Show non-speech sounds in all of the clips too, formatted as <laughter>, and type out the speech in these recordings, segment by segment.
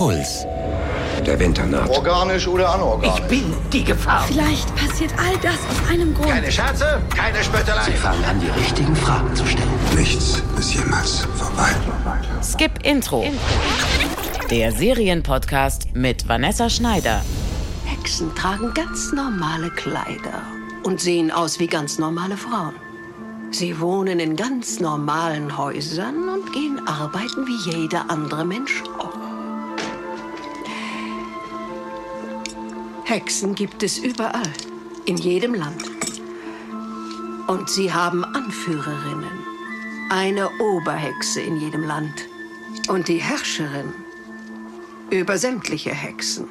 Puls. Der Winter naht. Organisch oder anorganisch? Ich bin die Gefahr. Vielleicht passiert all das aus einem Grund. Keine Scherze, keine Spöttelei. Sie fangen an, die richtigen Fragen zu stellen. Nichts ist jemals vorbei. Skip Intro. Der Serienpodcast mit Vanessa Schneider. Hexen tragen ganz normale Kleider und sehen aus wie ganz normale Frauen. Sie wohnen in ganz normalen Häusern und gehen arbeiten wie jeder andere Mensch auch. Hexen gibt es überall, in jedem Land. Und sie haben Anführerinnen. Eine Oberhexe in jedem Land. Und die Herrscherin über sämtliche Hexen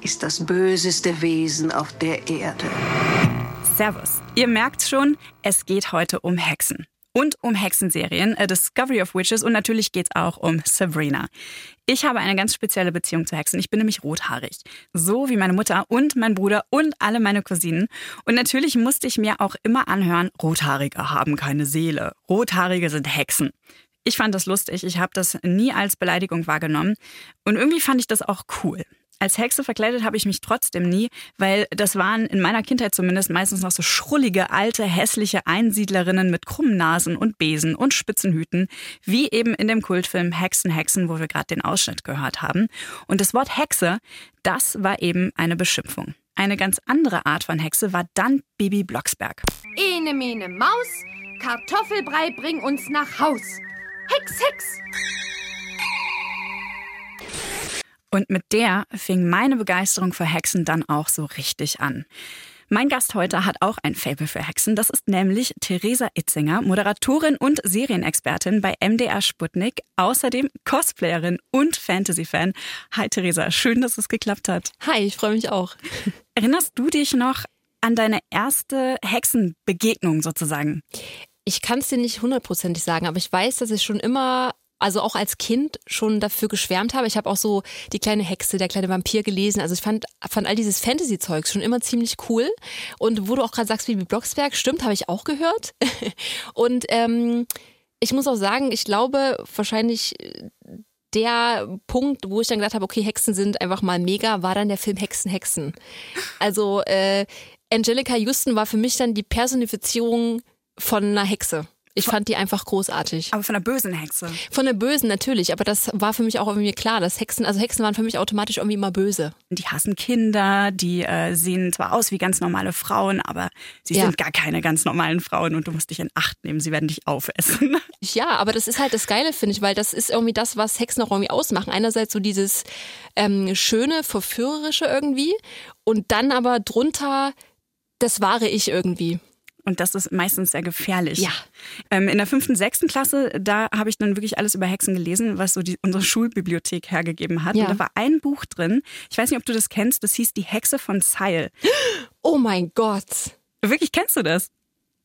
ist das böseste Wesen auf der Erde. Servus. Ihr merkt schon, es geht heute um Hexen. Und um Hexenserien, A Discovery of Witches und natürlich geht es auch um Sabrina. Ich habe eine ganz spezielle Beziehung zu Hexen. Ich bin nämlich rothaarig. So wie meine Mutter und mein Bruder und alle meine Cousinen. Und natürlich musste ich mir auch immer anhören, Rothaarige haben keine Seele. Rothaarige sind Hexen. Ich fand das lustig. Ich habe das nie als Beleidigung wahrgenommen. Und irgendwie fand ich das auch cool. Als Hexe verkleidet habe ich mich trotzdem nie, weil das waren in meiner Kindheit zumindest meistens noch so schrullige, alte, hässliche Einsiedlerinnen mit krummen Nasen und Besen und Spitzenhüten, wie eben in dem Kultfilm Hexen, Hexen, wo wir gerade den Ausschnitt gehört haben. Und das Wort Hexe, das war eben eine Beschimpfung. Eine ganz andere Art von Hexe war dann Bibi Blocksberg. Ene, mene, Maus, Kartoffelbrei, bring uns nach Haus. Hex, Hex! Und mit der fing meine Begeisterung für Hexen dann auch so richtig an. Mein Gast heute hat auch ein Faible für Hexen. Das ist nämlich Theresa Itzinger, Moderatorin und Serienexpertin bei MDR Sputnik, außerdem Cosplayerin und Fantasy-Fan. Hi Theresa, schön, dass es geklappt hat. Hi, ich freue mich auch. <laughs> <laughs> Erinnerst du dich noch an deine erste Hexenbegegnung sozusagen? Ich kann es dir nicht hundertprozentig sagen, aber ich weiß, dass ich schon immer also auch als Kind schon dafür geschwärmt habe. Ich habe auch so die kleine Hexe, der kleine Vampir gelesen. Also ich fand, fand all dieses Fantasy-Zeugs schon immer ziemlich cool. Und wo du auch gerade sagst, wie Blocksberg, stimmt, habe ich auch gehört. <laughs> Und ähm, ich muss auch sagen, ich glaube wahrscheinlich der Punkt, wo ich dann gedacht habe, okay, Hexen sind einfach mal mega, war dann der Film Hexen, Hexen. Also äh, Angelica Houston war für mich dann die Personifizierung von einer Hexe. Ich fand die einfach großartig. Aber von der bösen Hexe. Von der bösen natürlich, aber das war für mich auch irgendwie klar, dass Hexen, also Hexen waren für mich automatisch irgendwie immer böse. Die hassen Kinder, die äh, sehen zwar aus wie ganz normale Frauen, aber sie ja. sind gar keine ganz normalen Frauen und du musst dich in Acht nehmen, sie werden dich aufessen. <laughs> Ja, aber das ist halt das Geile, finde ich, weil das ist irgendwie das, was Hexen auch irgendwie ausmachen. Einerseits so dieses ähm, schöne, verführerische irgendwie und dann aber drunter das wahre Ich irgendwie. Und das ist meistens sehr gefährlich. Ja. Ähm, in der fünften, sechsten Klasse, da habe ich dann wirklich alles über Hexen gelesen, was so die, unsere Schulbibliothek hergegeben hat. Ja. Und da war ein Buch drin, ich weiß nicht, ob du das kennst, das hieß Die Hexe von Zeil. Oh mein Gott. Wirklich, kennst du das?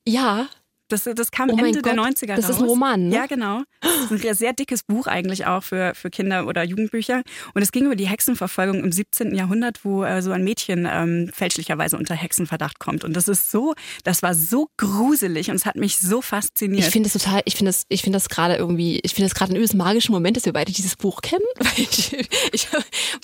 Ja. Das, das kam oh Ende der 90er Das raus. ist ein Roman, ne? Ja, genau. Das ist ein sehr dickes Buch eigentlich auch für, für Kinder oder Jugendbücher. Und es ging über die Hexenverfolgung im 17. Jahrhundert, wo äh, so ein Mädchen ähm, fälschlicherweise unter Hexenverdacht kommt. Und das ist so, das war so gruselig und es hat mich so fasziniert. Ich finde es total, ich finde das, ich finde das gerade irgendwie, ich finde das gerade ein übelst magischer Moment, dass wir beide dieses Buch kennen. <laughs> ich, ich,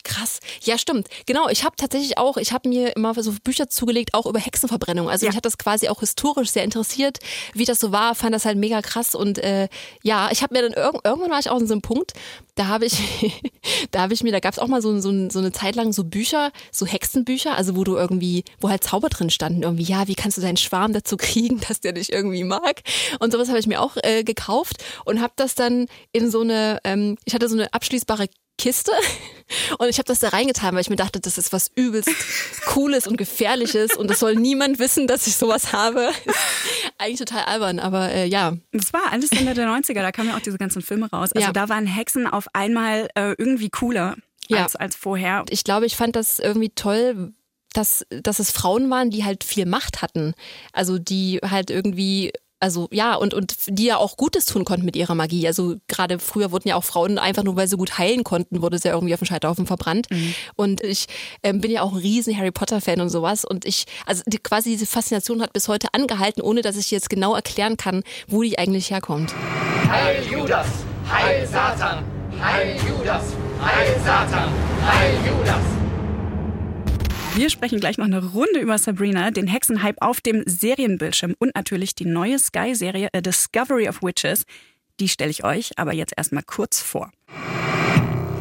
krass. Ja, stimmt. Genau, ich habe tatsächlich auch, ich habe mir immer so Bücher zugelegt, auch über Hexenverbrennung. Also ja. mich hat das quasi auch historisch sehr interessiert wie das so war, fand das halt mega krass. Und äh, ja, ich habe mir dann irg irgendwann war ich auch in so einem Punkt, da habe ich, <laughs> da habe ich mir, da gab es auch mal so, so, so eine Zeit lang so Bücher, so Hexenbücher, also wo du irgendwie, wo halt Zauber drin standen, irgendwie, ja, wie kannst du deinen Schwarm dazu kriegen, <laughs> dass der dich irgendwie mag? Und sowas habe ich mir auch äh, gekauft und habe das dann in so eine, ähm, ich hatte so eine abschließbare Kiste <laughs> und ich habe das da reingetan, weil ich mir dachte, das ist was übelst <laughs> Cooles und Gefährliches und es soll niemand wissen, dass ich sowas habe. <laughs> Eigentlich total albern, aber äh, ja. Das war alles Ende der 90er, da kamen ja auch diese ganzen Filme raus. Also ja. da waren Hexen auf einmal äh, irgendwie cooler ja. als, als vorher. Ich glaube, ich fand das irgendwie toll, dass, dass es Frauen waren, die halt viel Macht hatten. Also die halt irgendwie also ja, und, und die ja auch Gutes tun konnten mit ihrer Magie. Also gerade früher wurden ja auch Frauen einfach nur, weil sie gut heilen konnten, wurde sie ja irgendwie auf dem Scheiterhaufen verbrannt. Mhm. Und ich ähm, bin ja auch ein riesen Harry Potter-Fan und sowas. Und ich, also die, quasi diese Faszination hat bis heute angehalten, ohne dass ich jetzt genau erklären kann, wo die eigentlich herkommt. Heil Judas! Heil Satan! Heil Judas! Heil Satan! Heil Judas! Wir sprechen gleich noch eine Runde über Sabrina, den Hexenhype auf dem Serienbildschirm und natürlich die neue Sky-Serie A Discovery of Witches. Die stelle ich euch aber jetzt erstmal kurz vor.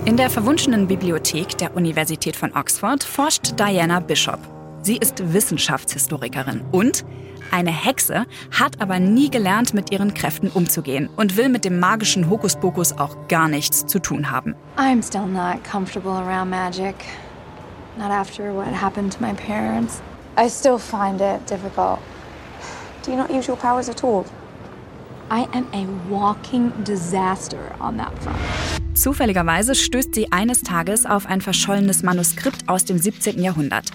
In der verwunschenen Bibliothek der Universität von Oxford forscht Diana Bishop. Sie ist Wissenschaftshistorikerin und eine Hexe, hat aber nie gelernt, mit ihren Kräften umzugehen und will mit dem magischen Hokuspokus auch gar nichts zu tun haben. I'm still not comfortable around magic. Not after what happened to my parents. I still find it difficult. Do you not use your powers at all? I am a walking disaster on that front. Zufälligerweise stößt sie eines Tages auf ein verschollenes Manuskript aus dem 17. Jahrhundert.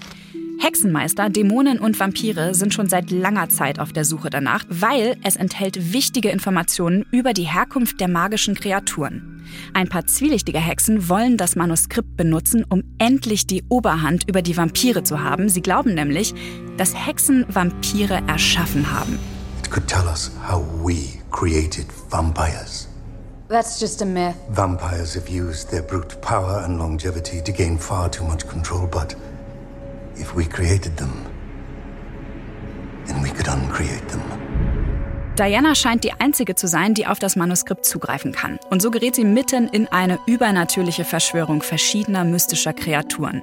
Hexenmeister, Dämonen und Vampire sind schon seit langer Zeit auf der Suche danach, weil es enthält wichtige Informationen über die Herkunft der magischen Kreaturen. Ein paar zwielichtige Hexen wollen das Manuskript benutzen, um endlich die Oberhand über die Vampire zu haben. Sie glauben nämlich, dass Hexen Vampire erschaffen haben. It could tell us how we created vampires. That's just a myth. Vampires have used their brute power and longevity to gain far too much control, but Diana scheint die einzige zu sein, die auf das Manuskript zugreifen kann. Und so gerät sie mitten in eine übernatürliche Verschwörung verschiedener mystischer Kreaturen.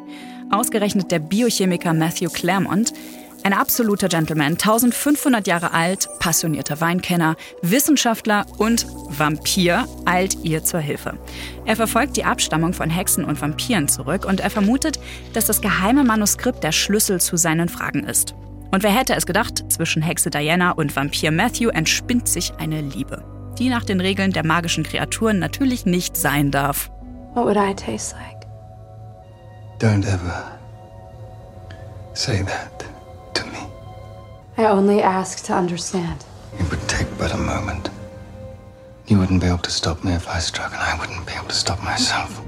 Ausgerechnet der Biochemiker Matthew Claremont, ein absoluter Gentleman, 1500 Jahre alt, passionierter Weinkenner, Wissenschaftler und Vampir, eilt ihr zur Hilfe. Er verfolgt die Abstammung von Hexen und Vampiren zurück und er vermutet, dass das geheime Manuskript der Schlüssel zu seinen Fragen ist. Und wer hätte es gedacht, zwischen Hexe Diana und Vampir Matthew entspinnt sich eine Liebe, die nach den Regeln der magischen Kreaturen natürlich nicht sein darf. What would I taste like? Don't ever say that to me. I only ask to understand. It would take but a moment. You wouldn't be able to stop me if I struck, and I wouldn't be able to stop myself.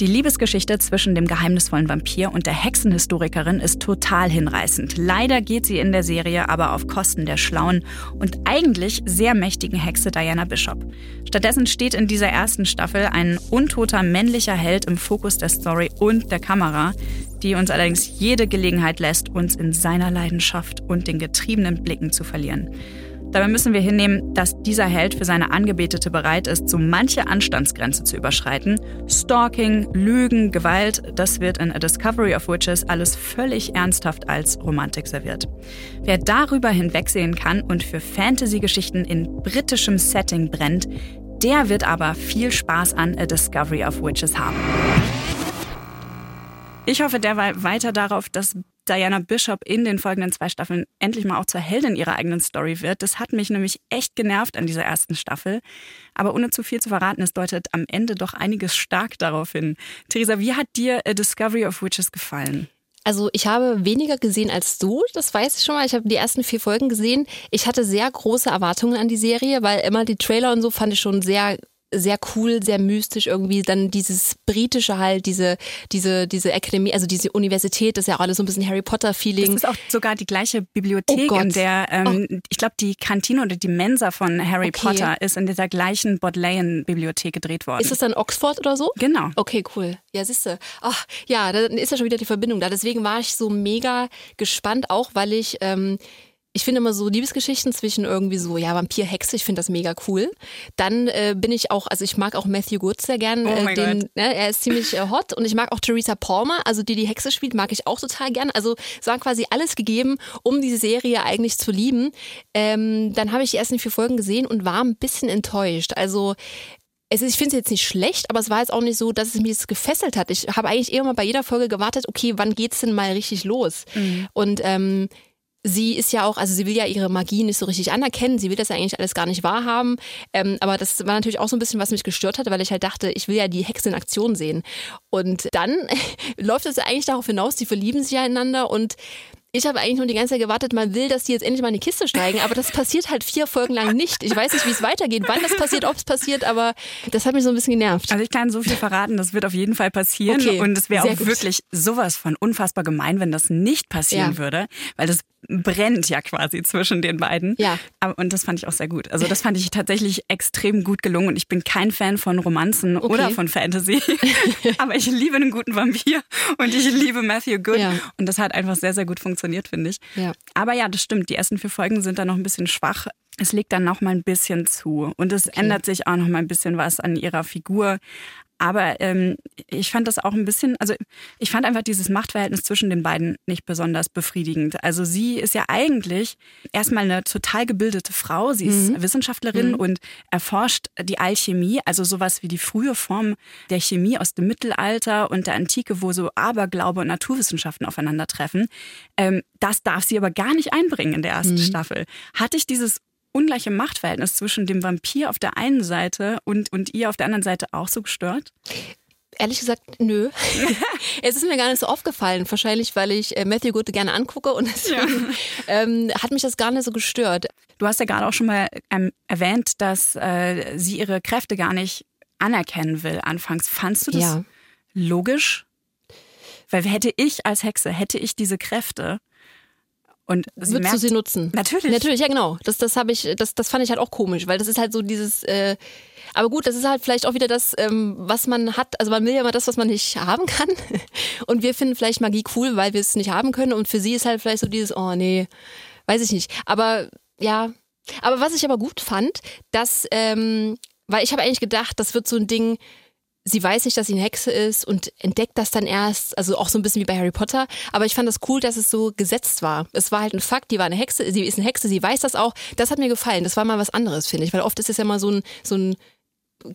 Die Liebesgeschichte zwischen dem geheimnisvollen Vampir und der Hexenhistorikerin ist total hinreißend. Leider geht sie in der Serie aber auf Kosten der schlauen und eigentlich sehr mächtigen Hexe Diana Bishop. Stattdessen steht in dieser ersten Staffel ein untoter männlicher Held im Fokus der Story und der Kamera, die uns allerdings jede Gelegenheit lässt, uns in seiner Leidenschaft und den getriebenen Blicken zu verlieren. Dabei müssen wir hinnehmen, dass dieser Held für seine Angebetete bereit ist, so manche Anstandsgrenze zu überschreiten. Stalking, Lügen, Gewalt, das wird in A Discovery of Witches alles völlig ernsthaft als Romantik serviert. Wer darüber hinwegsehen kann und für Fantasy-Geschichten in britischem Setting brennt, der wird aber viel Spaß an A Discovery of Witches haben. Ich hoffe derweil weiter darauf, dass Diana Bishop in den folgenden zwei Staffeln endlich mal auch zur Heldin ihrer eigenen Story wird. Das hat mich nämlich echt genervt an dieser ersten Staffel. Aber ohne zu viel zu verraten, es deutet am Ende doch einiges stark darauf hin. Theresa, wie hat dir A Discovery of Witches gefallen? Also ich habe weniger gesehen als du, das weiß ich schon mal. Ich habe die ersten vier Folgen gesehen. Ich hatte sehr große Erwartungen an die Serie, weil immer die Trailer und so fand ich schon sehr sehr cool, sehr mystisch irgendwie. Dann dieses britische halt, diese, diese, diese Akademie, also diese Universität, das ist ja auch alles so ein bisschen Harry Potter-Feeling. Das ist auch sogar die gleiche Bibliothek, Oh in der, ähm, Oh. ich glaube, die Kantine oder die Mensa von Harry Okay. Potter ist in dieser gleichen Bodleian-Bibliothek gedreht worden. Ist das dann Oxford oder so? Genau. Okay, cool. Ja, siehste. Ach, ja, dann ist ja schon wieder die Verbindung da. Deswegen war ich so mega gespannt, auch weil ich, ähm, ich finde immer so Liebesgeschichten zwischen irgendwie so, ja, Vampir, Hexe, ich finde das mega cool. Dann äh, bin ich auch, also ich mag auch Matthew Good sehr gern. Oh äh, den, ne, er ist ziemlich äh, hot und ich mag auch Theresa Palmer, also die die Hexe spielt, mag ich auch total gern. Also es war quasi alles gegeben, um diese Serie eigentlich zu lieben. Ähm, dann habe ich die ersten vier Folgen gesehen und war ein bisschen enttäuscht. Also es ist, ich finde es jetzt nicht schlecht, aber es war jetzt auch nicht so, dass es mich jetzt gefesselt hat. Ich habe eigentlich mal bei jeder Folge gewartet, okay, wann geht's denn mal richtig los? Und ähm, sie ist ja auch, also sie will ja ihre Magie nicht so richtig anerkennen, sie will das ja eigentlich alles gar nicht wahrhaben. Ähm, aber das war natürlich auch so ein bisschen, was mich gestört hat, weil ich halt dachte, ich will ja die Hexe in Aktion sehen. Und dann <laughs> läuft es ja eigentlich darauf hinaus, die verlieben sich ja ineinander und Ich habe eigentlich nur die ganze Zeit gewartet, man will, dass die jetzt endlich mal in die Kiste steigen, aber das passiert halt vier Folgen lang nicht. Ich weiß nicht, wie es weitergeht, wann das passiert, ob es passiert, aber das hat mich so ein bisschen genervt. Also ich kann so viel verraten, das wird auf jeden Fall passieren Okay, und es wäre auch gut. wirklich sowas von unfassbar gemein, wenn das nicht passieren Ja. würde, weil das brennt ja quasi zwischen den beiden. Ja. Aber, und das fand ich auch sehr gut. Also das fand ich tatsächlich extrem gut gelungen und ich bin kein Fan von Romanzen Okay. oder von Fantasy, <laughs> aber ich liebe einen guten Vampir und ich liebe Matthew Good Ja. und das hat einfach sehr, sehr gut funktioniert, finde ich. Ja. Aber ja, das stimmt. Die ersten vier Folgen sind dann noch ein bisschen schwach. Es legt dann noch mal ein bisschen zu. Und es ändert sich auch noch mal ein bisschen was an ihrer Figur. Aber ähm, ich fand das auch ein bisschen, also ich fand einfach dieses Machtverhältnis zwischen den beiden nicht besonders befriedigend. Also sie ist ja eigentlich erstmal eine total gebildete Frau. Sie ist Wissenschaftlerin und erforscht die Alchemie, also sowas wie die frühe Form der Chemie aus dem Mittelalter und der Antike, wo so Aberglaube und Naturwissenschaften aufeinandertreffen. Ähm, das darf sie aber gar nicht einbringen in der ersten Staffel. Hatte ich dieses ungleiche Machtverhältnis zwischen dem Vampir auf der einen Seite und, und ihr auf der anderen Seite auch so gestört? Ehrlich gesagt, nö. <laughs> es ist mir gar nicht so aufgefallen. Wahrscheinlich, weil ich äh, Matthew Good gerne angucke und deswegen <laughs> ähm, hat mich das gar nicht so gestört. Du hast ja gerade auch schon mal ähm, erwähnt, dass äh, sie ihre Kräfte gar nicht anerkennen will anfangs. Fandst du das Ja. logisch? Weil hätte ich als Hexe, hätte ich diese Kräfte und sie Würdest du merkt, sie nutzen? Natürlich. Natürlich, ja genau. Das, das habe ich, das, das fand ich halt auch komisch, weil das ist halt so dieses, äh, aber gut, das ist halt vielleicht auch wieder das, ähm, was man hat. Also man will ja immer das, was man nicht haben kann. <laughs> Und wir finden vielleicht Magie cool, weil wir es nicht haben können. Und für sie ist halt vielleicht so dieses, oh nee, weiß ich nicht. Aber ja, aber was ich aber gut fand, dass, ähm, weil ich habe eigentlich gedacht, das wird so ein Ding, sie weiß nicht, dass sie eine Hexe ist und entdeckt das dann erst, also auch so ein bisschen wie bei Harry Potter. Aber ich fand das cool, dass es so gesetzt war. Es war halt ein Fakt, die war eine Hexe, sie ist eine Hexe, sie weiß das auch. Das hat mir gefallen. Das war mal was anderes, finde ich. Weil oft ist es ja mal so ein, so ein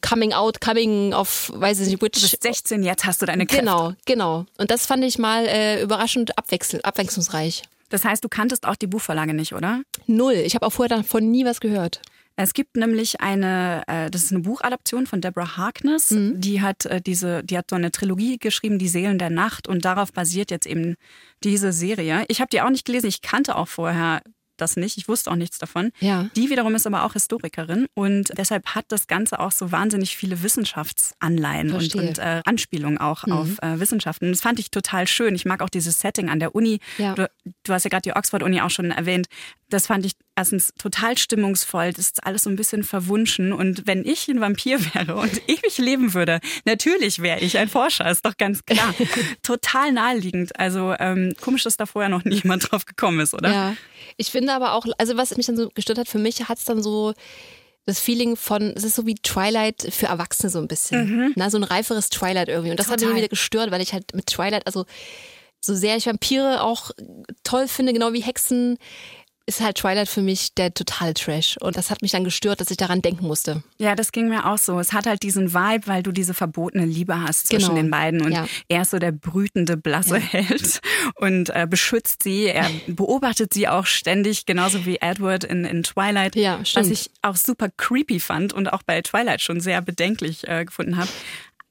Coming out, Coming of, weiß ich nicht, which. du bist 16, jetzt hast du deine Kräfte. Genau, genau. Und das fand ich mal äh, überraschend abwechsel abwechslungsreich. Das heißt, du kanntest auch die Buchvorlage nicht, oder? Null. Ich habe auch vorher davon nie was gehört. Es gibt nämlich eine, äh, das ist eine Buchadaption von Deborah Harkness. Mhm. Die hat äh, diese, die hat so eine Trilogie geschrieben, Die Seelen der Nacht, und darauf basiert jetzt eben diese Serie. Ich habe die auch nicht gelesen, ich kannte auch vorher das nicht, ich wusste auch nichts davon. Ja. Die wiederum ist aber auch Historikerin und deshalb hat das Ganze auch so wahnsinnig viele Wissenschaftsanleihen und, Verstehe. und äh, Anspielungen auch Mhm. auf äh, Wissenschaften. Und das fand ich total schön. Ich mag auch dieses Setting an der Uni. Ja. Du, du hast ja gerade die Oxford-Uni auch schon erwähnt. Das fand ich erstens total stimmungsvoll. Das ist alles so ein bisschen verwunschen. Und wenn ich ein Vampir wäre und <laughs> ewig leben würde, natürlich wäre ich ein Forscher, ist doch ganz klar. <laughs> total naheliegend. Also ähm, komisch, dass da vorher noch nie jemand drauf gekommen ist, oder? Ja. Ich finde aber auch, also was mich dann so gestört hat, für mich hat es dann so das Feeling von, es ist so wie Twilight für Erwachsene so ein bisschen. Na, so ein reiferes Twilight irgendwie. Und das hat mich Total. immer wieder gestört, weil ich halt mit Twilight, also so sehr ich Vampire auch toll finde, genau wie Hexen, ist halt Twilight für mich der totale Trash. Und das hat mich dann gestört, dass ich daran denken musste. Ja, das ging mir auch so. Es hat halt diesen Vibe, weil du diese verbotene Liebe hast zwischen Genau. den beiden. Und Ja. er ist so der brütende, blasse Held <laughs> und äh, beschützt sie. Er beobachtet sie auch ständig, genauso wie Edward in, in Twilight. Ja, was stimmt. ich auch super creepy fand und auch bei Twilight schon sehr bedenklich äh, gefunden habe.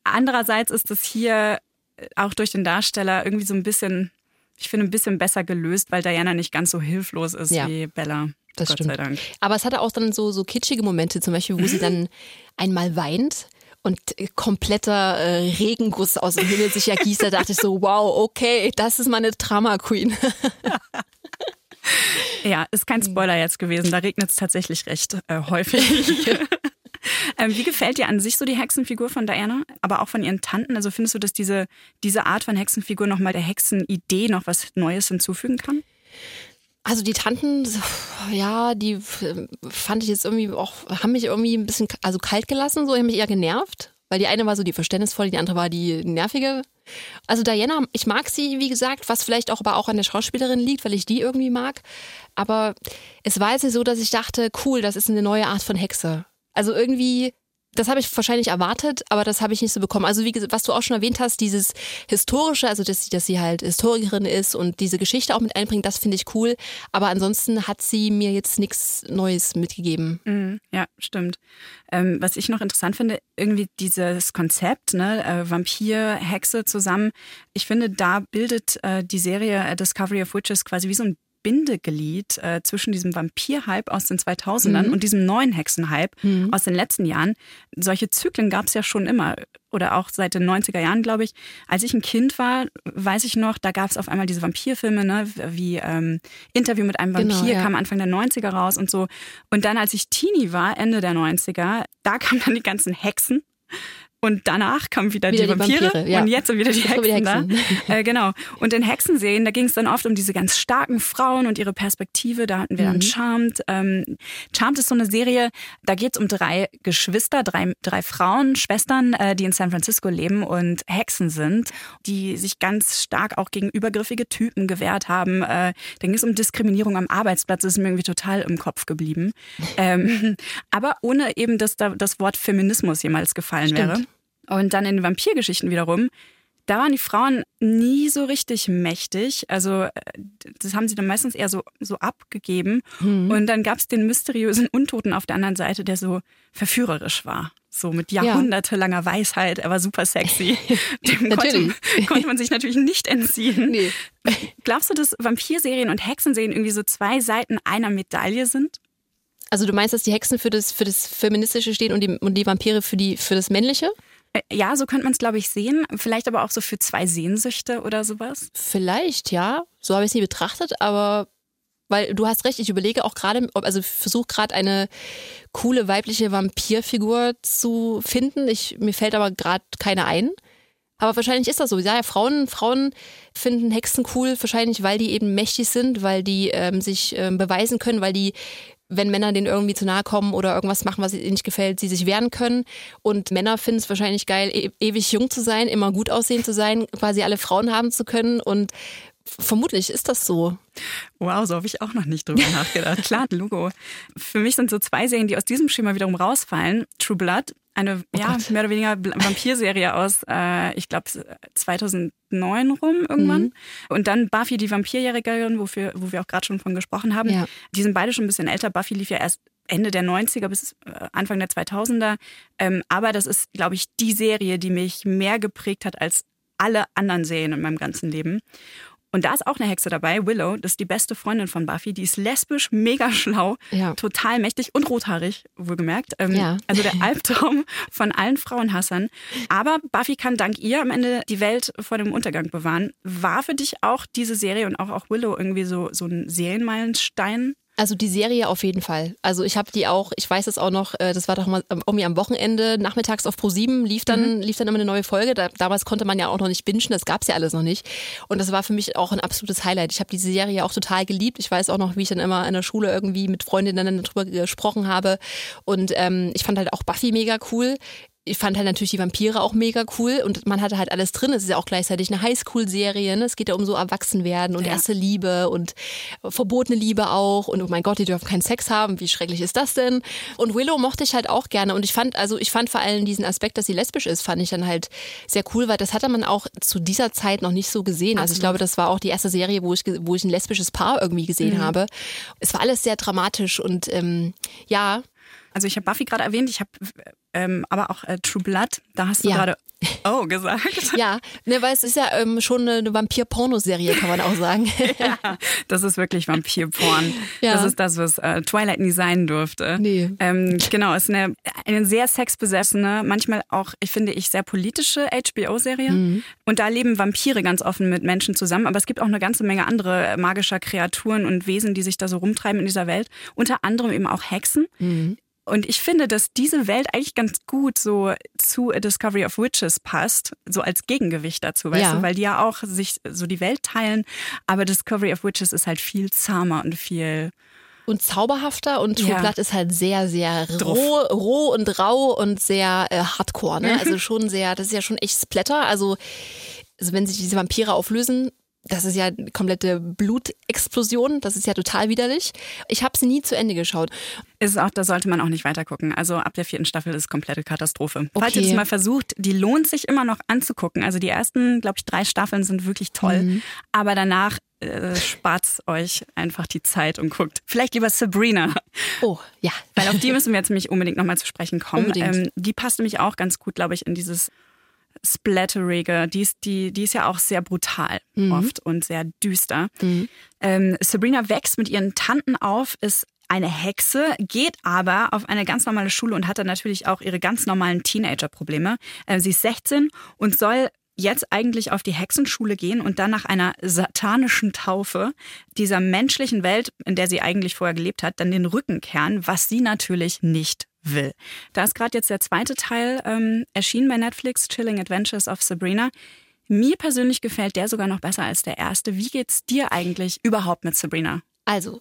Andererseits ist es hier äh, auch durch den Darsteller irgendwie so ein bisschen, ich finde, ein bisschen besser gelöst, weil Diana nicht ganz so hilflos ist Ja. wie Bella. Das Gott stimmt. sei Dank. Aber es hatte auch dann so, so kitschige Momente, zum Beispiel, wo sie dann <laughs> einmal weint und äh, kompletter äh, Regenguss aus dem Himmel sich ergießt. Da dachte ich so, wow, okay, das ist meine Drama Queen. <laughs> Ja, ist kein Spoiler jetzt gewesen. Da regnet es tatsächlich recht äh, häufig. <laughs> <laughs> ähm, wie gefällt dir an sich so die Hexenfigur von Diana, aber auch von ihren Tanten? Also findest du, dass diese, diese Art von Hexenfigur nochmal der Hexenidee noch was Neues hinzufügen kann? Also die Tanten, ja, die äh, fand ich jetzt irgendwie auch, haben mich irgendwie ein bisschen also kalt gelassen, so, haben mich eher genervt. Weil die eine war so die verständnisvolle, die andere war die nervige. Also Diana, ich mag sie, wie gesagt, was vielleicht auch aber auch an der Schauspielerin liegt, weil ich die irgendwie mag. Aber es war jetzt so, dass ich dachte, cool, das ist eine neue Art von Hexe. Also irgendwie das habe ich wahrscheinlich erwartet, aber das habe ich nicht so bekommen. Also wie was du auch schon erwähnt hast, dieses historische, also dass sie, dass sie halt Historikerin ist und diese Geschichte auch mit einbringt, das finde ich cool. Aber ansonsten hat sie mir jetzt nichts Neues mitgegeben. Mhm, ja, stimmt. Ähm, was ich noch interessant finde, irgendwie dieses Konzept, ne, äh, Vampir, Hexe zusammen. Ich finde, da bildet äh, die Serie Discovery of Witches quasi wie so ein Bindeglied äh, zwischen diesem Vampir-Hype aus den 2000ern Mhm. und diesem neuen Hexen-Hype Mhm. aus den letzten Jahren. Solche Zyklen gab es ja schon immer oder auch seit den 90er Jahren, glaube ich. Als ich ein Kind war, weiß ich noch, da gab es auf einmal diese Vampirfilme, ne, wie ähm, Interview mit einem Genau, Vampir ja. kam Anfang der 90er raus und so. Und dann, als ich Teenie war, Ende der 90er, da kamen dann die ganzen Hexen. Und danach kamen wieder, Wieder die die Vampire Vampire, ja. und jetzt sind wieder die Hexen, wieder Hexen. da. Äh, genau. Und in Hexenserien, da ging es dann oft um diese ganz starken Frauen und ihre Perspektive. Da hatten wir dann Mhm. Charmed. Ähm, Charmed ist so eine Serie, da geht es um drei Geschwister, drei, drei Frauen, Schwestern, äh, die in San Francisco leben und Hexen sind, die sich ganz stark auch gegen übergriffige Typen gewehrt haben. Äh, dann ging es um Diskriminierung am Arbeitsplatz, das ist mir irgendwie total im Kopf geblieben. <laughs> Ähm, aber ohne eben, dass da das Wort Feminismus jemals gefallen Stimmt. wäre. Und dann in den Vampirgeschichten wiederum, da waren die Frauen nie so richtig mächtig. Also äh, das haben sie dann meistens eher so, so abgegeben. Mhm. Und dann gab es den mysteriösen Untoten auf der anderen Seite, der so verführerisch war. So mit Ja. jahrhundertelanger Weisheit, er war super sexy. <laughs> Dem konnte, konnte man sich natürlich nicht entziehen. Nee. Glaubst du, dass Vampirserien und Hexenserien irgendwie so zwei Seiten einer Medaille sind? Also du meinst, dass die Hexen für das, für das Feministische stehen und die, und die Vampire für, die, für das Männliche? Äh, Ja, so könnte man es, glaube ich, sehen. Vielleicht aber auch so für zwei Sehnsüchte oder sowas. Vielleicht, ja. So habe ich es nie betrachtet, aber weil du hast recht, ich überlege auch gerade, also versuche gerade eine coole weibliche Vampirfigur zu finden. Ich, mir fällt aber gerade keine ein. Aber wahrscheinlich ist das so. Ja, Frauen, Frauen finden Hexen cool, wahrscheinlich, weil die eben mächtig sind, weil die ähm, sich ähm, beweisen können, weil die, wenn Männer denen irgendwie zu nahe kommen oder irgendwas machen, was ihnen nicht gefällt, sie sich wehren können. Und Männer finden es wahrscheinlich geil, e ewig jung zu sein, immer gut aussehen zu sein, quasi alle Frauen haben zu können. Und vermutlich ist das so. Wow, so habe ich auch noch nicht drüber nachgedacht. Klar, Logo. Für mich sind so zwei Serien, die aus diesem Schema wiederum rausfallen. True Blood, eine ja, mehr oder weniger Vampirserie aus, äh, ich glaube, 2009 rum irgendwann. Mhm. Und dann Buffy, die Vampirjährigerin, wofür, wo wir auch gerade schon von gesprochen haben. Ja. Die sind beide schon ein bisschen älter. Buffy lief ja erst Ende der 90er bis äh, Anfang der 2000er. Ähm, aber das ist, glaube ich, die Serie, die mich mehr geprägt hat als alle anderen Serien in meinem ganzen Leben. Und da ist auch eine Hexe dabei, Willow, das ist die beste Freundin von Buffy. Die ist lesbisch, mega schlau, Ja. total mächtig und rothaarig, wohlgemerkt. Ähm, Ja. Also der <laughs> Albtraum von allen Frauenhassern. Aber Buffy kann dank ihr am Ende die Welt vor dem Untergang bewahren. War für dich auch diese Serie und auch, auch Willow irgendwie so, so ein Serienmeilenstein? Also die Serie auf jeden Fall. Also ich habe die auch, ich weiß es auch noch, äh, das war doch mal irgendwie am Wochenende, nachmittags auf Pro7 lief dann, lief dann immer eine neue Folge. Da, damals konnte man ja auch noch nicht bingen, das gab's ja alles noch nicht. Und das war für mich auch ein absolutes Highlight. Ich habe diese Serie auch total geliebt. Ich weiß auch noch, wie ich dann immer in der Schule irgendwie mit Freundinnen darüber gesprochen habe. Und ähm, ich fand halt auch Buffy mega cool. Ich fand halt natürlich die Vampire auch mega cool und man hatte halt alles drin. Es ist ja auch gleichzeitig eine Highschool-Serie. Ne? Es geht ja um so Erwachsenwerden und Ja. erste Liebe und verbotene Liebe auch. Und oh mein Gott, die dürfen keinen Sex haben. Wie schrecklich ist das denn? Und Willow mochte ich halt auch gerne. Und ich fand, also ich fand vor allem diesen Aspekt, dass sie lesbisch ist, fand ich dann halt sehr cool, weil das hatte man auch zu dieser Zeit noch nicht so gesehen. Also ich glaube, das war auch die erste Serie, wo ich, wo ich ein lesbisches Paar irgendwie gesehen Mhm. habe. Es war alles sehr dramatisch und ähm, ja, Also ich habe Buffy gerade erwähnt, ich habe ähm, aber auch äh, True Blood, da hast du Ja. gerade <laughs> Oh gesagt. Ja, ne, weil es ist ja ähm, schon eine Vampir-Pornoserie, kann man auch sagen. <laughs> ja, das ist wirklich Vampirporn. Ja. Das ist das, was äh, Twilight nie sein durfte. Nee. Ähm, genau, ist eine, eine sehr sexbesessene, manchmal auch, ich finde ich, sehr politische HBO-Serie. Mhm. Und da leben Vampire ganz offen mit Menschen zusammen. Aber es gibt auch eine ganze Menge andere äh, magischer Kreaturen und Wesen, die sich da so rumtreiben in dieser Welt. Unter anderem eben auch Hexen. Mhm. Und ich finde, dass diese Welt eigentlich ganz gut so zu A Discovery of Witches passt, so als Gegengewicht dazu, weißt Ja. du, weil die ja auch sich so die Welt teilen, aber Discovery of Witches ist halt viel zahmer und viel Und zauberhafter und True Ja. Ist halt sehr, sehr roh, roh und rau und sehr äh, hardcore. Ne? Mhm. Also schon sehr, das ist ja schon echt Splatter. Also, also wenn sich diese Vampire auflösen, das ist ja eine komplette Blutexplosion. Das ist ja total widerlich. Ich habe sie nie zu Ende geschaut. Ist auch, da sollte man auch nicht weiter gucken. Also ab der vierten Staffel ist komplette Katastrophe. Okay. Falls ihr das mal versucht, die lohnt sich immer noch anzugucken. Also die ersten, glaube ich, drei Staffeln sind wirklich toll. Mhm. Aber danach äh, spart euch einfach die Zeit und guckt. Vielleicht lieber Sabrina. Oh, ja. Weil auf die müssen wir jetzt nämlich unbedingt nochmal zu sprechen kommen. Ähm, die passt nämlich auch ganz gut, glaube ich, in dieses Splatterige. Die ist, die, die ist ja auch sehr brutal Mhm. oft und sehr düster. Ähm, Sabrina wächst mit ihren Tanten auf, ist eine Hexe, geht aber auf eine ganz normale Schule und hat dann natürlich auch ihre ganz normalen Teenager-Probleme. Äh, sie ist 16 und soll jetzt eigentlich auf die Hexenschule gehen und dann nach einer satanischen Taufe dieser menschlichen Welt, in der sie eigentlich vorher gelebt hat, dann den Rücken kehren, was sie natürlich nicht will. Da ist gerade jetzt der zweite Teil ähm, erschienen bei Netflix, Chilling Adventures of Sabrina. Mir persönlich gefällt der sogar noch besser als der erste. Wie geht's dir eigentlich überhaupt mit Sabrina? Also,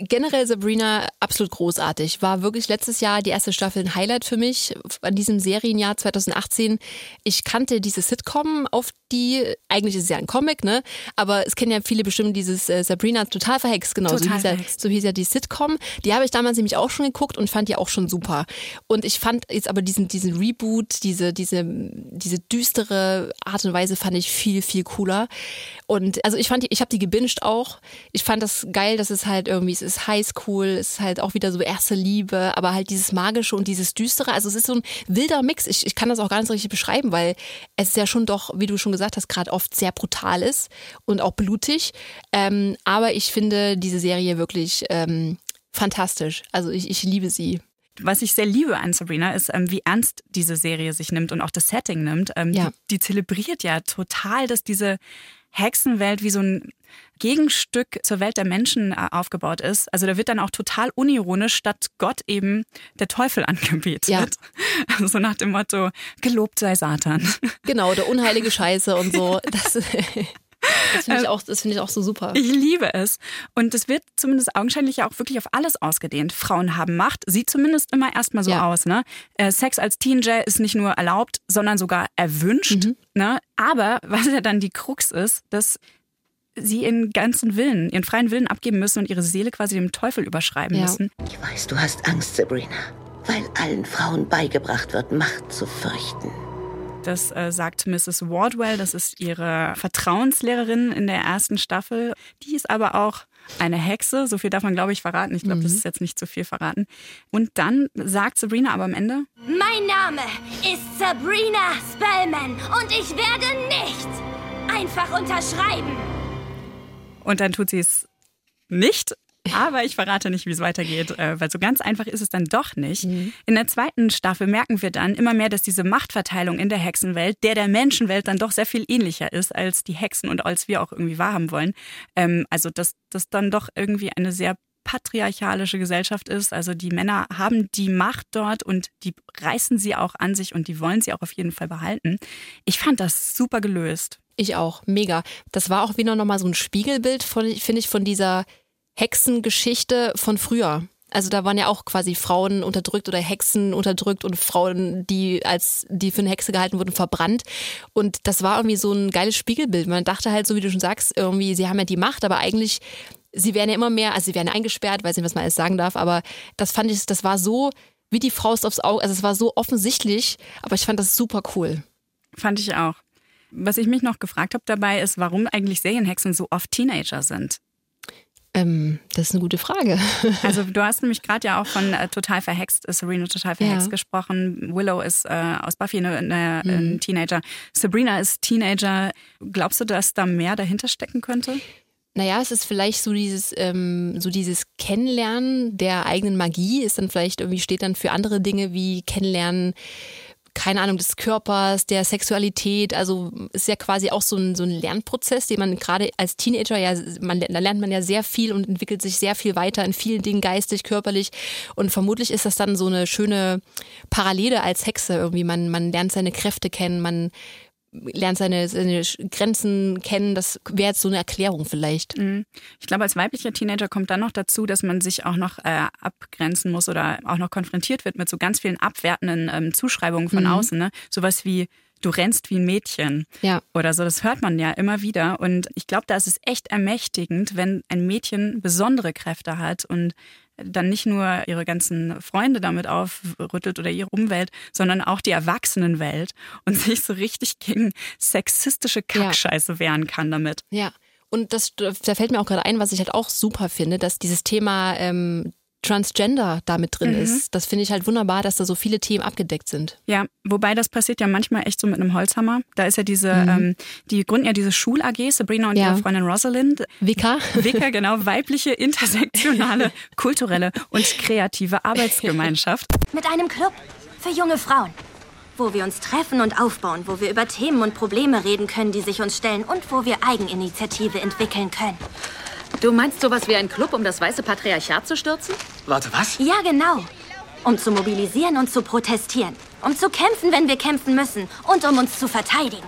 generell Sabrina absolut großartig. War wirklich letztes Jahr die erste Staffel ein Highlight für mich an diesem Serienjahr 2018. Ich kannte diese Sitcom, auf die, eigentlich ist es ja ein Comic, ne? Aber es kennen ja viele bestimmt dieses äh, Sabrina total verhext, genau. so, Total hieß ja, verhext. so hieß ja die Sitcom. Die habe ich damals nämlich auch schon geguckt und fand die auch schon super. Und ich fand jetzt aber diesen, diesen Reboot, diese, diese, diese düstere Art und Weise fand ich viel, viel cooler. Und also ich fand die, ich habe die gebinged auch. Ich fand das geil, dass es halt irgendwie, es ist Highschool, ist halt auch wieder so erste Liebe, aber halt dieses Magische und dieses Düstere. Also es ist so ein wilder Mix. Ich, ich kann das auch gar nicht so richtig beschreiben, weil es ja schon doch, wie du schon gesagt hast, gerade oft sehr brutal ist und auch blutig. Ähm, aber ich finde diese Serie wirklich ähm, fantastisch. Also ich, ich liebe sie. Was ich sehr liebe an Sabrina ist, ähm, wie ernst diese Serie sich nimmt und auch das Setting nimmt. Ähm, Ja. die, die zelebriert ja total, dass diese Hexenwelt wie so ein Gegenstück zur Welt der Menschen äh, aufgebaut ist. Also da wird dann auch total unironisch statt Gott eben der Teufel <laughs> angebetet. Ja. Also so nach dem Motto, gelobt sei Satan. <laughs> Genau, der unheilige Scheiße und so. Das, <laughs> das finde ich, auch- das finde ich auch so super. Ich liebe es. Und es wird zumindest augenscheinlich ja auch wirklich auf alles ausgedehnt. Frauen haben Macht, sieht zumindest immer erstmal so Ja. aus. Ne? Äh, Sex als Teenager ist nicht nur erlaubt, sondern sogar erwünscht. Mhm. Ne? Aber was ja dann die Krux ist, dass sie ihren ganzen Willen, ihren freien Willen abgeben müssen und ihre Seele quasi dem Teufel überschreiben Ja. müssen. Ich weiß, du hast Angst, Sabrina, weil allen Frauen beigebracht wird, Macht zu fürchten. Das äh, sagt Mrs. Wardwell, das ist ihre Vertrauenslehrerin in der ersten Staffel. Die ist aber auch eine Hexe, so viel darf man, glaube ich, verraten. Ich glaube, das ist jetzt nicht zu viel verraten. Und dann sagt Sabrina aber am Ende, Mein Name ist Sabrina Spellman und ich werde nicht einfach unterschreiben. Und dann tut sie es nicht. Aber ich verrate nicht, wie es weitergeht, äh, weil so ganz einfach ist es dann doch nicht. In der zweiten Staffel merken wir dann immer mehr, dass diese Machtverteilung in der Hexenwelt der der Menschenwelt dann doch sehr viel ähnlicher ist als die Hexen und als wir auch irgendwie wahrhaben wollen. Ähm, also dass das dann doch irgendwie eine sehr patriarchalische Gesellschaft ist. Also die Männer haben die Macht dort und die reißen sie auch an sich und die wollen sie auch auf jeden Fall behalten. Ich fand das super gelöst. Ich auch, mega. Das war auch wieder nochmal so ein Spiegelbild, finde ich, von dieser Hexengeschichte von früher. Also da waren ja auch quasi Frauen unterdrückt oder Hexen unterdrückt und Frauen, die als die für eine Hexe gehalten wurden, verbrannt. Und das war irgendwie so ein geiles Spiegelbild. Man dachte halt, so wie du schon sagst, irgendwie, sie haben ja die Macht, aber eigentlich, sie werden ja immer mehr, also sie werden eingesperrt, weiß nicht, was man alles sagen darf, aber das fand ich, das war so wie die Faust aufs Auge, also es war so offensichtlich, aber ich fand das super cool. Fand ich auch. Was ich mich noch gefragt habe dabei, ist, warum eigentlich Serienhexen so oft Teenager sind. Ähm, das ist eine gute Frage. <laughs> Also du hast nämlich gerade ja auch von äh, Total Verhext, äh, Serena Total Verhext Ja. gesprochen. Willow ist äh, aus Buffy eine, eine, Mhm. ein Teenager. Sabrina ist Teenager. Glaubst du, dass da mehr dahinter stecken könnte? Naja, es ist vielleicht so dieses, ähm, so dieses Kennenlernen der eigenen Magie, ist dann vielleicht irgendwie, steht dann für andere Dinge wie Kennenlernen, keine Ahnung, des Körpers, der Sexualität. Also ist ja quasi auch so ein, so ein Lernprozess, den man gerade als Teenager ja, man, da lernt man ja sehr viel und entwickelt sich sehr viel weiter in vielen Dingen, geistig, körperlich. Und vermutlich ist das dann so eine schöne Parallele als Hexe irgendwie. Man, man lernt seine Kräfte kennen, man lernt seine, seine Grenzen kennen. Das wäre jetzt so eine Erklärung vielleicht. Mhm. Ich glaube, als weiblicher Teenager kommt dann noch dazu, dass man sich auch noch äh, abgrenzen muss oder auch noch konfrontiert wird mit so ganz vielen abwertenden ähm, Zuschreibungen von Mhm. außen. Ne? Sowas wie, du rennst wie ein Mädchen. Ja. Oder so, das hört man ja immer wieder. Und ich glaube, da ist es echt ermächtigend, wenn ein Mädchen besondere Kräfte hat und dann nicht nur ihre ganzen Freunde damit aufrüttelt oder ihre Umwelt, sondern auch die Erwachsenenwelt und <laughs> sich so richtig gegen sexistische Kackscheiße ja. wehren kann damit. Ja. Und das, da fällt mir auch gerade ein, was ich halt auch super finde, dass dieses Thema ähm, Transgender damit drin mhm. ist. Das finde ich halt wunderbar, dass da so viele Themen abgedeckt sind. Ja, wobei das passiert ja manchmal echt so mit einem Holzhammer. Da ist ja diese, mhm. ähm, die gründen ja diese Schul-AG, Sabrina und ja. ihre Freundin Rosalind. Vika. <laughs> Vika, <laughs> genau, weibliche, intersektionale, kulturelle und kreative Arbeitsgemeinschaft. Mit einem Club für junge Frauen wo wir uns treffen und aufbauen, wo wir über Themen und Probleme reden können, die sich uns stellen und wo wir Eigeninitiative entwickeln können. Du meinst sowas wie ein Club, um das weiße Patriarchat zu stürzen? Warte, was? Ja, genau. Um zu mobilisieren und zu protestieren. Um zu kämpfen, wenn wir kämpfen müssen. Und um uns zu verteidigen.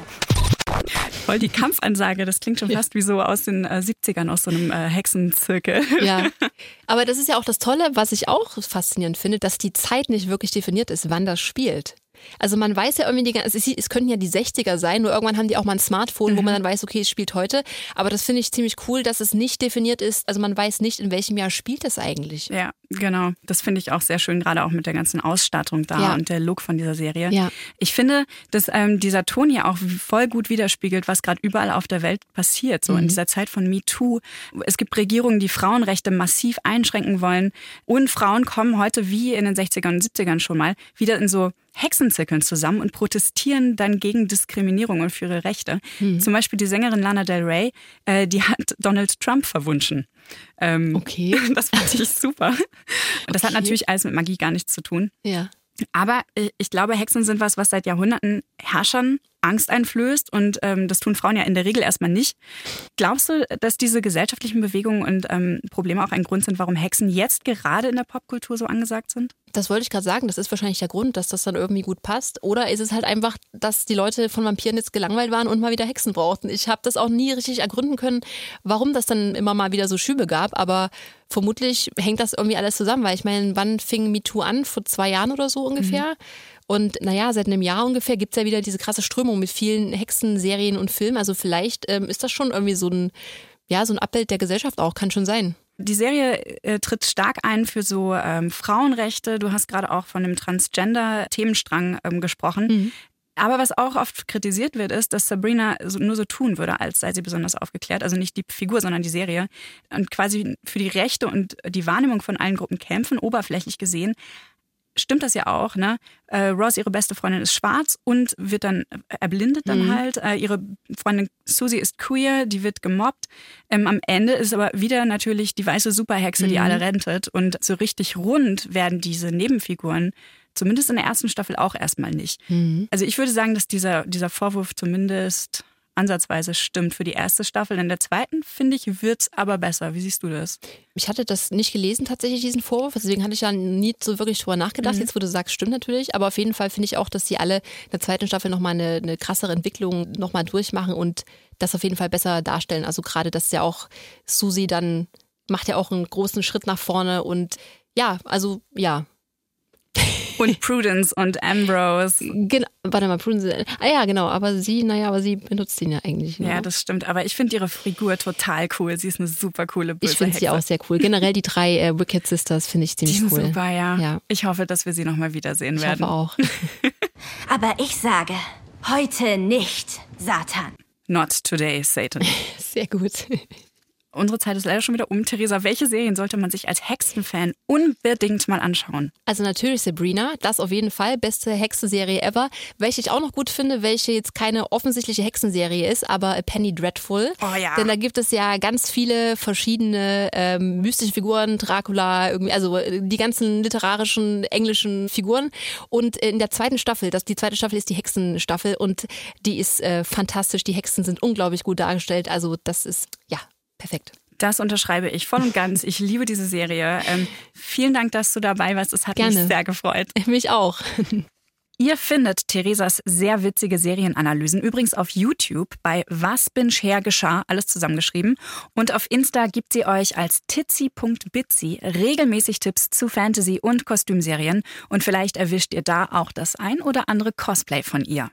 Voll die Kampfansage, das klingt schon fast wie so aus den äh, 70ern, aus so einem äh, Hexenzirkel. Ja, <laughs> aber das ist ja auch das Tolle, was ich auch faszinierend finde, dass die Zeit nicht wirklich definiert ist, wann das spielt. Also man weiß ja irgendwie, die, es, es könnten ja die 60er sein, nur irgendwann haben die auch mal ein Smartphone, mhm. wo man mhm. dann weiß, okay, es spielt heute. Aber das finde ich ziemlich cool, dass es nicht definiert ist. Also man weiß nicht, in welchem Jahr spielt es eigentlich. Ja, genau. Das finde ich auch sehr schön, gerade auch mit der ganzen Ausstattung da ja. und der Look von dieser Serie. Ja. Ich finde, dass ähm, dieser Ton ja auch voll gut widerspiegelt, was gerade überall auf der Welt passiert. So mhm. in dieser Zeit von MeToo. Es gibt Regierungen, die Frauenrechte massiv einschränken wollen. Und Frauen kommen heute wie in den 60ern und 70ern schon mal wieder in so Hexenzirkeln zusammen und protestieren dann gegen Diskriminierung und für ihre Rechte. Mhm. Zum Beispiel die Sängerin Lana Del Rey, äh, die hat Donald Trump verwunschen. Ähm, okay. <laughs> Das fand ich super. Und das okay. hat natürlich alles mit Magie gar nichts zu tun. Ja. Aber ich glaube, Hexen sind was, was seit Jahrhunderten Herrschern Angst einflößt und ähm, das tun Frauen ja in der Regel erstmal nicht. Glaubst du, dass diese gesellschaftlichen Bewegungen und ähm, Probleme auch ein Grund sind, warum Hexen jetzt gerade in der Popkultur so angesagt sind? Das wollte ich gerade sagen, das ist wahrscheinlich der Grund, dass das dann irgendwie gut passt. Oder ist es halt einfach, dass die Leute von Vampiren jetzt gelangweilt waren und mal wieder Hexen brauchten? Ich habe das auch nie richtig ergründen können, warum das dann immer mal wieder so Schübe gab, aber vermutlich hängt das irgendwie alles zusammen, weil ich meine, wann fing MeToo an? Vor zwei Jahren oder so ungefähr? Mhm. Und naja, seit einem Jahr ungefähr gibt es ja wieder diese krasse Strömung mit vielen Hexenserien und Filmen. Also vielleicht ähm, ist das schon irgendwie so ein, ja, so ein Abbild der Gesellschaft auch, kann schon sein. Die Serie äh, tritt stark ein für so ähm, Frauenrechte. Du hast gerade auch von dem Transgender-Themenstrang ähm, gesprochen. Mhm. Aber was auch oft kritisiert wird, ist, dass Sabrina nur so tun würde, als sei sie besonders aufgeklärt. Also nicht die Figur, sondern die Serie. Und quasi für die Rechte und die Wahrnehmung von allen Gruppen kämpfen, oberflächlich gesehen stimmt das ja auch, ne? Äh, Ross, ihre beste Freundin, ist schwarz und wird dann erblindet dann mhm. halt. Äh, ihre Freundin Susie ist queer, die wird gemobbt. Ähm, am Ende ist aber wieder natürlich die weiße Superhexe, die mhm. alle rentet. Und so richtig rund werden diese Nebenfiguren zumindest in der ersten Staffel auch erstmal nicht. Mhm. Also ich würde sagen, dass dieser, dieser Vorwurf zumindest ansatzweise stimmt für die erste Staffel. In der zweiten, finde ich, wird es aber besser. Wie siehst du das? Ich hatte das nicht gelesen, tatsächlich, diesen Vorwurf. Deswegen hatte ich ja nie so wirklich drüber nachgedacht. Mhm. Jetzt, wo du sagst, stimmt natürlich. Aber auf jeden Fall finde ich auch, dass sie alle in der zweiten Staffel nochmal eine, eine krassere Entwicklung nochmal durchmachen und das auf jeden Fall besser darstellen. Also gerade, dass ja auch Susi dann macht ja auch einen großen Schritt nach vorne und ja, also ja, und Prudence und Ambrose. Genau, warte mal, Prudence. Ah ja, genau, aber sie, naja, aber sie benutzt ihn ja eigentlich. Genau. Ja, das stimmt. Aber ich finde ihre Figur total cool. Sie ist eine super coole böse Ich finde sie auch sehr cool. Generell die drei äh, Wicked Sisters finde ich ziemlich die sind cool. Super, ja. ja. Ich hoffe, dass wir sie nochmal wiedersehen ich werden. Ich hoffe auch. <laughs> aber ich sage, heute nicht, Satan. Not today, Satan. <laughs> Sehr gut. Unsere Zeit ist leider schon wieder um. Theresa, welche Serien sollte man sich als Hexenfan unbedingt mal anschauen? Also natürlich Sabrina, das auf jeden Fall. Beste Hexenserie ever. Welche ich auch noch gut finde, welche jetzt keine offensichtliche Hexenserie ist, aber Penny Dreadful. Oh ja. Denn da gibt es ja ganz viele verschiedene ähm, mystische Figuren, Dracula, irgendwie, also äh, die ganzen literarischen englischen Figuren. Und in der zweiten Staffel, das, die zweite Staffel ist die Hexenstaffel und die ist äh, fantastisch. Die Hexen sind unglaublich gut dargestellt. Also das ist, ja, Perfekt. Das unterschreibe ich voll und ganz. Ich liebe diese Serie. Ähm, vielen Dank, dass du dabei warst. Es hat Gerne. mich sehr gefreut. <laughs> Mich auch. Ihr findet Theresas sehr witzige Serienanalysen übrigens auf YouTube bei Was bin Her geschah, alles zusammengeschrieben. Und auf Insta gibt sie euch als titzi.bitzi regelmäßig Tipps zu Fantasy- und Kostümserien. Und vielleicht erwischt ihr da auch das ein oder andere Cosplay von ihr.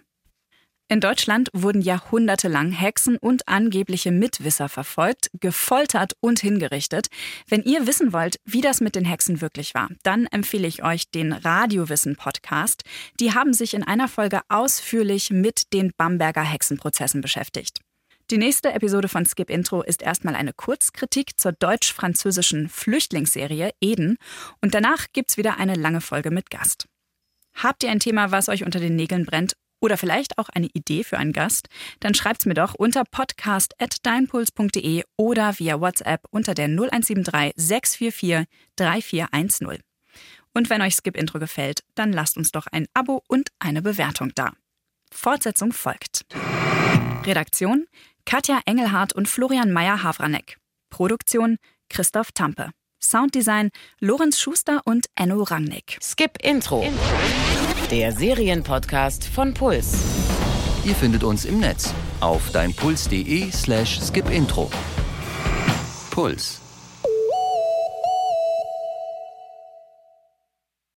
In Deutschland wurden jahrhundertelang Hexen und angebliche Mitwisser verfolgt, gefoltert und hingerichtet. Wenn ihr wissen wollt, wie das mit den Hexen wirklich war, dann empfehle ich euch den Radiowissen-Podcast. Die haben sich in einer Folge ausführlich mit den Bamberger Hexenprozessen beschäftigt. Die nächste Episode von Skip Intro ist erstmal eine Kurzkritik zur deutsch-französischen Flüchtlingsserie Eden und danach gibt's wieder eine lange Folge mit Gast. Habt ihr ein Thema, was euch unter den Nägeln brennt oder vielleicht auch eine Idee für einen Gast, dann schreibt's mir doch unter podcast.deinpuls.de oder via WhatsApp unter der 0173 644 3410. Und wenn euch Skip Intro gefällt, dann lasst uns doch ein Abo und eine Bewertung da. Fortsetzung folgt. Redaktion Katja Engelhardt und Florian Meyer-Havranek. Produktion Christoph Tampe. Sounddesign Lorenz Schuster und Enno Rangnick. Skip Intro. Der Serienpodcast von Puls. Ihr findet uns im Netz auf deinpuls.de slash skipintro. Puls.